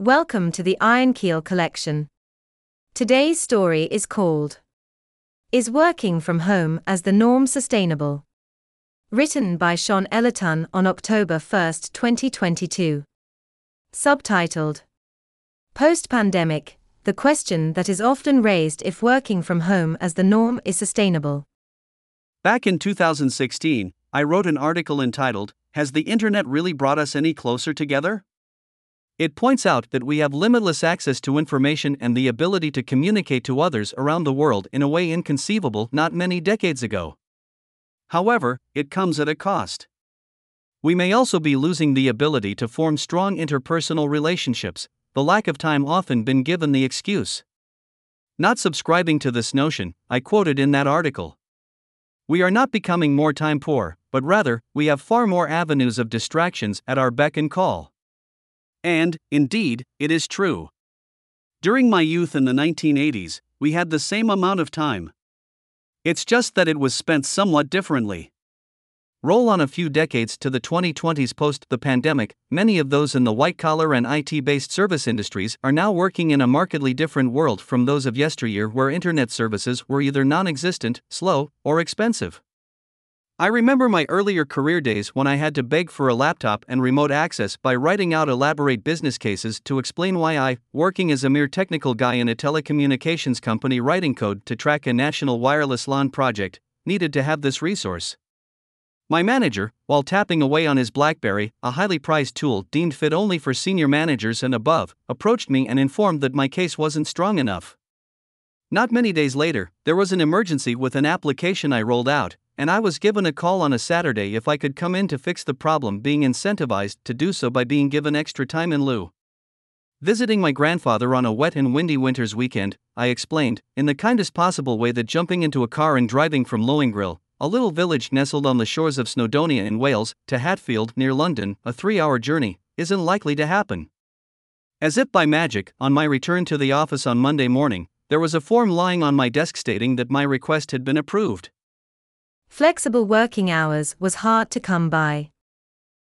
Welcome to the Iron Keel collection. Today's story is called Is Working from Home as the Norm Sustainable? Written by Shôn Ellerton on October 1, 2022. Subtitled Post Pandemic The Question That Is Often Raised If Working from Home as the Norm is Sustainable. Back in 2016, I wrote an article entitled, Has the Internet Really Brought Us Any Closer Together? It points out that we have limitless access to information and the ability to communicate to others around the world in a way inconceivable not many decades ago. However, it comes at a cost. We may also be losing the ability to form strong interpersonal relationships, the lack of time often been given the excuse. Not subscribing to this notion, I quoted in that article. We are not becoming more time poor, but rather, we have far more avenues of distractions at our beck and call. And, indeed, it is true. During my youth in the 1980s, we had the same amount of time. It's just that it was spent somewhat differently. Roll on a few decades to the 2020s post the pandemic, many of those in the white collar and IT based service industries are now working in a markedly different world from those of yesteryear where internet services were either non existent, slow, or expensive. I remember my earlier career days when I had to beg for a laptop and remote access by writing out elaborate business cases to explain why I, working as a mere technical guy in a telecommunications company writing code to track a national wireless LAN project, needed to have this resource. My manager, while tapping away on his Blackberry, a highly prized tool deemed fit only for senior managers and above, approached me and informed that my case wasn't strong enough. Not many days later, there was an emergency with an application I rolled out, and I was given a call on a Saturday if I could come in to fix the problem, being incentivized to do so by being given extra time in lieu. Visiting my grandfather on a wet and windy winter's weekend, I explained, in the kindest possible way, that jumping into a car and driving from Lohengrin, a little village nestled on the shores of Snowdonia in Wales, to Hatfield near London, a three hour journey, isn't likely to happen. As if by magic, on my return to the office on Monday morning, there was a form lying on my desk stating that my request had been approved. Flexible working hours was hard to come by.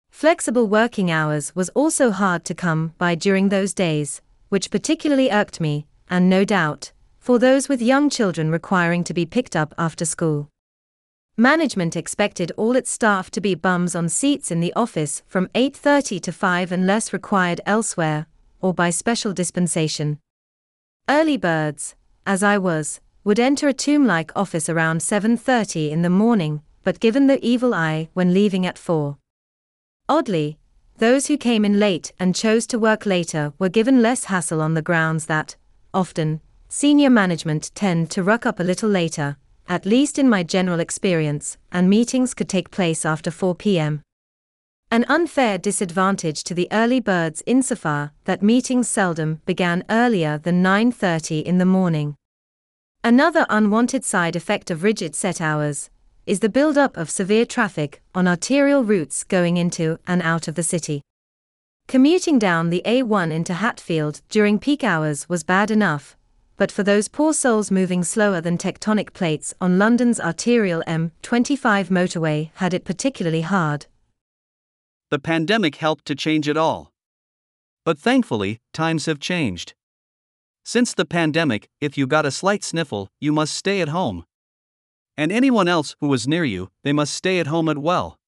Flexible working hours was also hard to come by during those days, which particularly irked me, and no doubt, for those with young children requiring to be picked up after school. Management expected all its staff to be bums on seats in the office from 8:30 to 5 unless required elsewhere or by special dispensation. Early birds, as I was, would enter a tomb-like office around 7:30 in the morning, but given the evil eye when leaving at 4. Oddly, those who came in late and chose to work later were given less hassle on the grounds that, often, senior management tend to ruck up a little later, at least in my general experience, and meetings could take place after 4 p.m. An unfair disadvantage to the early birds insofar that meetings seldom began earlier than 9:30 in the morning. Another unwanted side effect of rigid set hours is the build-up of severe traffic on arterial routes going into and out of the city. Commuting down the A1 into Hatfield during peak hours was bad enough, but for those poor souls moving slower than tectonic plates on London's arterial M25 motorway had it particularly hard. The pandemic helped to change it all. But thankfully, times have changed. Since the pandemic, if you got a slight sniffle, you must stay at home. And anyone else who was near you, they must stay at home as well.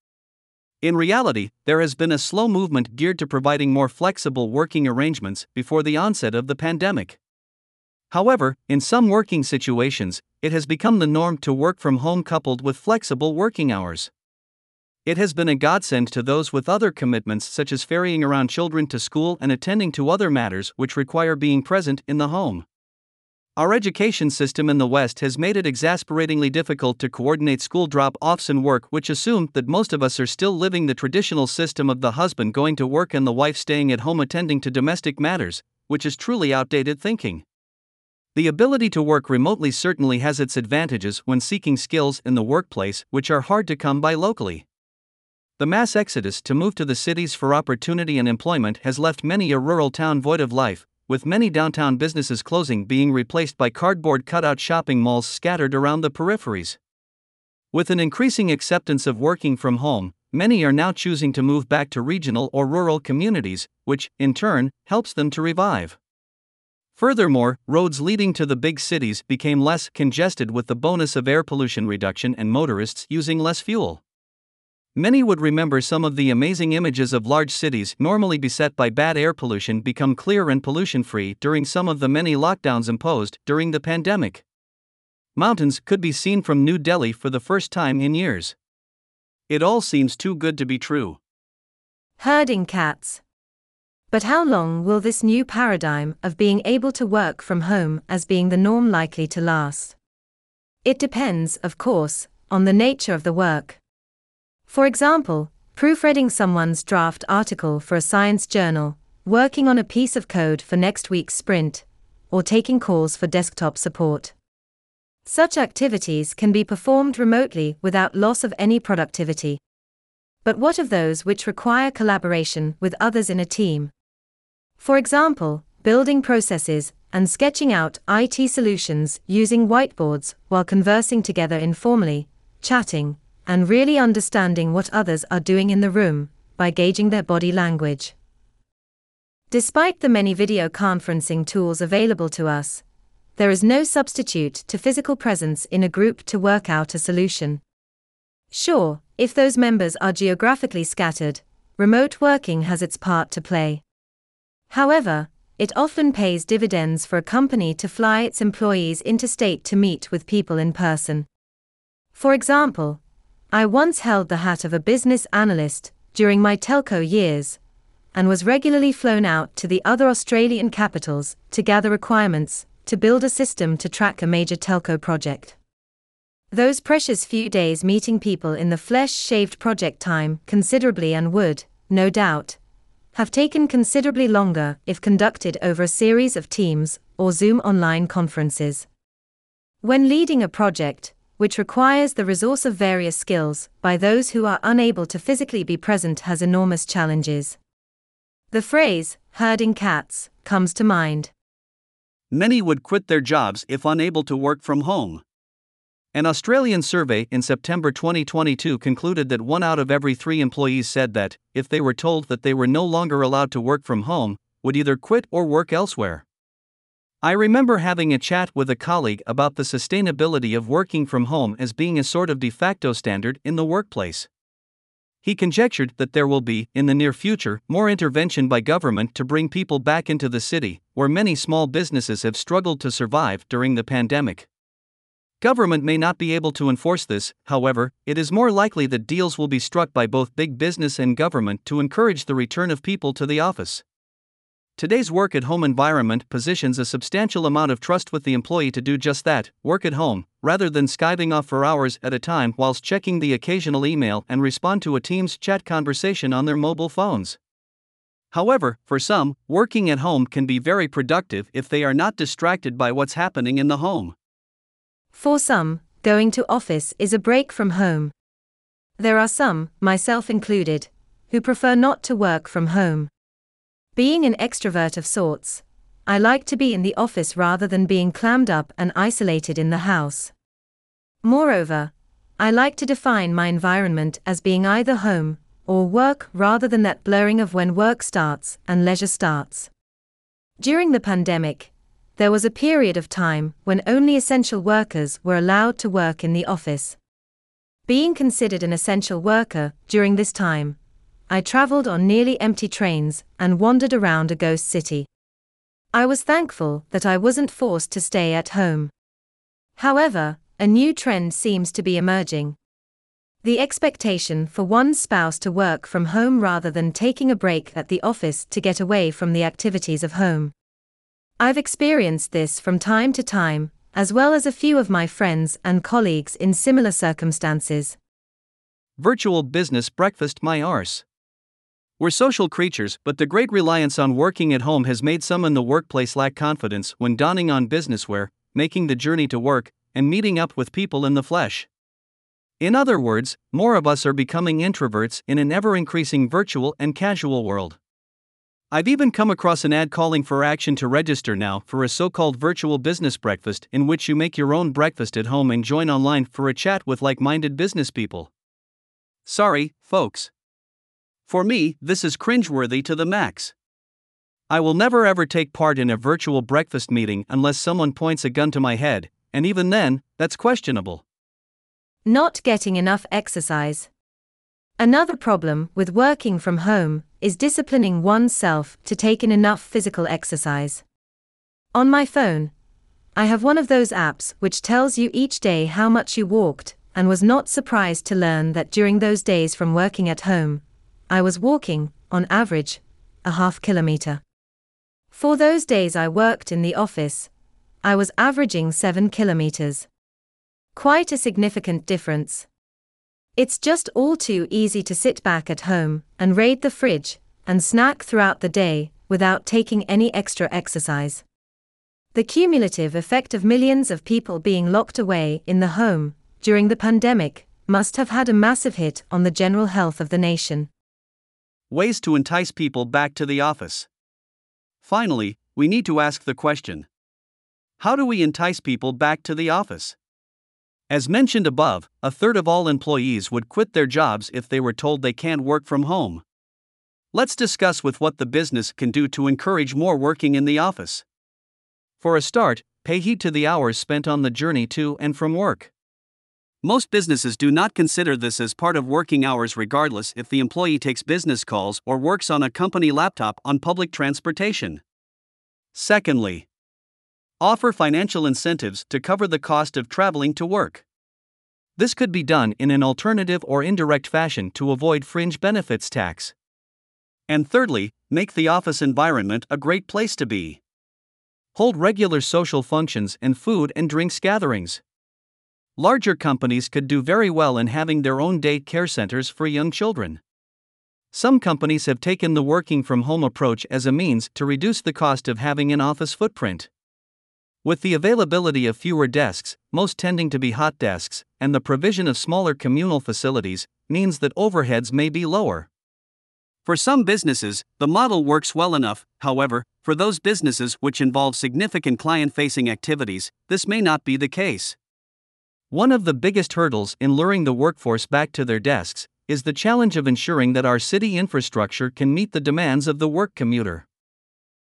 In reality, there has been a slow movement geared to providing more flexible working arrangements before the onset of the pandemic. However, in some working situations, it has become the norm to work from home coupled with flexible working hours. It has been a godsend to those with other commitments such as ferrying around children to school and attending to other matters which require being present in the home. Our education system in the West has made it exasperatingly difficult to coordinate school drop offs and work, which assume that most of us are still living the traditional system of the husband going to work and the wife staying at home attending to domestic matters, which is truly outdated thinking. The ability to work remotely certainly has its advantages when seeking skills in the workplace, which are hard to come by locally. The mass exodus to move to the cities for opportunity and employment has left many a rural town void of life, with many downtown businesses closing being replaced by cardboard cutout shopping malls scattered around the peripheries. With an increasing acceptance of working from home, many are now choosing to move back to regional or rural communities, which, in turn, helps them to revive. Furthermore, roads leading to the big cities became less congested with the bonus of air pollution reduction and motorists using less fuel. Many would remember some of the amazing images of large cities normally beset by bad air pollution become clear and pollution free during some of the many lockdowns imposed during the pandemic. Mountains could be seen from New Delhi for the first time in years. It all seems too good to be true. Herding cats. But how long will this new paradigm of being able to work from home as being the norm likely to last? It depends, of course, on the nature of the work. For example, proofreading someone's draft article for a science journal, working on a piece of code for next week's sprint, or taking calls for desktop support. Such activities can be performed remotely without loss of any productivity. But what of those which require collaboration with others in a team? For example, building processes and sketching out IT solutions using whiteboards while conversing together informally, chatting, and really understanding what others are doing in the room by gauging their body language. Despite the many video conferencing tools available to us, there is no substitute to physical presence in a group to work out a solution. Sure, if those members are geographically scattered, remote working has its part to play. However, it often pays dividends for a company to fly its employees interstate to meet with people in person. For example, I once held the hat of a business analyst during my telco years and was regularly flown out to the other Australian capitals to gather requirements to build a system to track a major telco project. Those precious few days meeting people in the flesh shaved project time considerably and would, no doubt, have taken considerably longer if conducted over a series of Teams or Zoom online conferences. When leading a project, which requires the resource of various skills by those who are unable to physically be present, has enormous challenges. The phrase, herding cats, comes to mind. Many would quit their jobs if unable to work from home. An Australian survey in September 2022 concluded that one out of every three employees said that, if they were told that they were no longer allowed to work from home, would either quit or work elsewhere. I remember having a chat with a colleague about the sustainability of working from home as being a sort of de facto standard in the workplace. He conjectured that there will be, in the near future, more intervention by government to bring people back into the city, where many small businesses have struggled to survive during the pandemic. Government may not be able to enforce this, however, it is more likely that deals will be struck by both big business and government to encourage the return of people to the office. Today's work at home environment positions a substantial amount of trust with the employee to do just that work at home, rather than skiving off for hours at a time whilst checking the occasional email and respond to a Teams chat conversation on their mobile phones. However, for some, working at home can be very productive if they are not distracted by what's happening in the home. For some, going to office is a break from home. There are some, myself included, who prefer not to work from home. Being an extrovert of sorts, I like to be in the office rather than being clammed up and isolated in the house. Moreover, I like to define my environment as being either home or work rather than that blurring of when work starts and leisure starts. During the pandemic, there was a period of time when only essential workers were allowed to work in the office. Being considered an essential worker during this time, I traveled on nearly empty trains and wandered around a ghost city. I was thankful that I wasn't forced to stay at home. However, a new trend seems to be emerging. The expectation for one spouse to work from home rather than taking a break at the office to get away from the activities of home. I've experienced this from time to time, as well as a few of my friends and colleagues in similar circumstances. Virtual business breakfast my arse. We're social creatures, but the great reliance on working at home has made some in the workplace lack confidence when donning on business wear, making the journey to work, and meeting up with people in the flesh. In other words, more of us are becoming introverts in an ever increasing virtual and casual world. I've even come across an ad calling for action to register now for a so called virtual business breakfast in which you make your own breakfast at home and join online for a chat with like minded business people. Sorry, folks. For me, this is cringeworthy to the max. I will never ever take part in a virtual breakfast meeting unless someone points a gun to my head, and even then, that's questionable. Not getting enough exercise. Another problem with working from home is disciplining oneself to take in enough physical exercise. On my phone, I have one of those apps which tells you each day how much you walked, and was not surprised to learn that during those days from working at home, I was walking, on average, a half kilometer. For those days I worked in the office, I was averaging 7 kilometers. Quite a significant difference. It's just all too easy to sit back at home and raid the fridge and snack throughout the day without taking any extra exercise. The cumulative effect of millions of people being locked away in the home during the pandemic must have had a massive hit on the general health of the nation. Ways to entice people back to the office. Finally, we need to ask the question How do we entice people back to the office? As mentioned above, a third of all employees would quit their jobs if they were told they can't work from home. Let's discuss with what the business can do to encourage more working in the office. For a start, pay heed to the hours spent on the journey to and from work. Most businesses do not consider this as part of working hours, regardless if the employee takes business calls or works on a company laptop on public transportation. Secondly, Offer financial incentives to cover the cost of traveling to work. This could be done in an alternative or indirect fashion to avoid fringe benefits tax. And thirdly, make the office environment a great place to be. Hold regular social functions and food and drinks gatherings. Larger companies could do very well in having their own day care centers for young children. Some companies have taken the working from home approach as a means to reduce the cost of having an office footprint. With the availability of fewer desks, most tending to be hot desks, and the provision of smaller communal facilities, means that overheads may be lower. For some businesses, the model works well enough, however, for those businesses which involve significant client facing activities, this may not be the case. One of the biggest hurdles in luring the workforce back to their desks is the challenge of ensuring that our city infrastructure can meet the demands of the work commuter.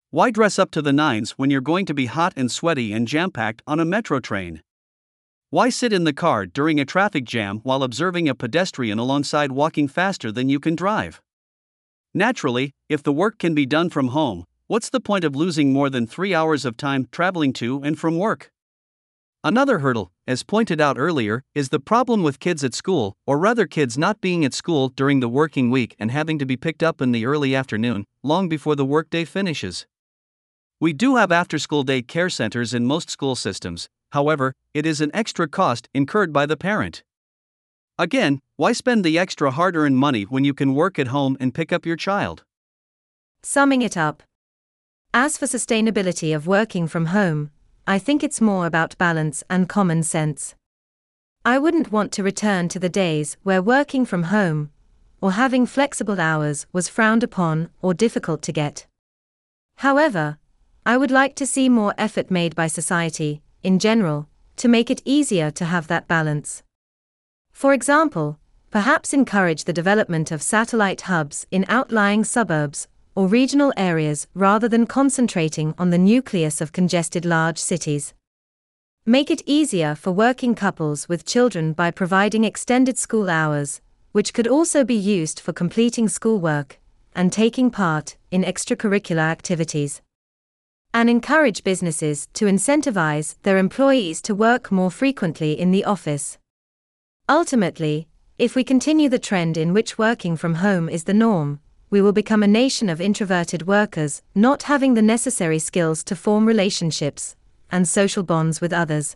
Why dress up to the nines when you're going to be hot and sweaty and jam packed on a metro train? Why sit in the car during a traffic jam while observing a pedestrian alongside walking faster than you can drive? Naturally, if the work can be done from home, what's the point of losing more than three hours of time traveling to and from work? Another hurdle, as pointed out earlier, is the problem with kids at school, or rather, kids not being at school during the working week and having to be picked up in the early afternoon, long before the workday finishes. We do have after school day care centers in most school systems, however, it is an extra cost incurred by the parent. Again, why spend the extra hard earned money when you can work at home and pick up your child? Summing it up As for sustainability of working from home, I think it's more about balance and common sense. I wouldn't want to return to the days where working from home or having flexible hours was frowned upon or difficult to get. However, I would like to see more effort made by society, in general, to make it easier to have that balance. For example, perhaps encourage the development of satellite hubs in outlying suburbs or regional areas rather than concentrating on the nucleus of congested large cities. Make it easier for working couples with children by providing extended school hours, which could also be used for completing schoolwork and taking part in extracurricular activities and encourage businesses to incentivize their employees to work more frequently in the office. Ultimately, if we continue the trend in which working from home is the norm, we will become a nation of introverted workers, not having the necessary skills to form relationships and social bonds with others.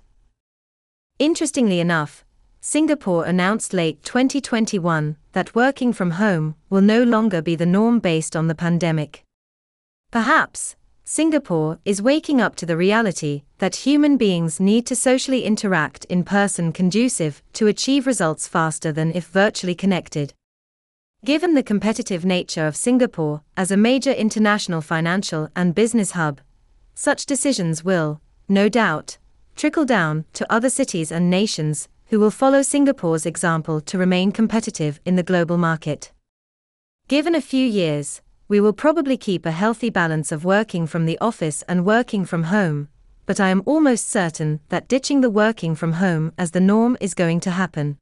Interestingly enough, Singapore announced late 2021 that working from home will no longer be the norm based on the pandemic. Perhaps, Singapore is waking up to the reality that human beings need to socially interact in person conducive to achieve results faster than if virtually connected. Given the competitive nature of Singapore as a major international financial and business hub, such decisions will, no doubt, trickle down to other cities and nations who will follow Singapore's example to remain competitive in the global market. Given a few years, we will probably keep a healthy balance of working from the office and working from home, but I am almost certain that ditching the working from home as the norm is going to happen.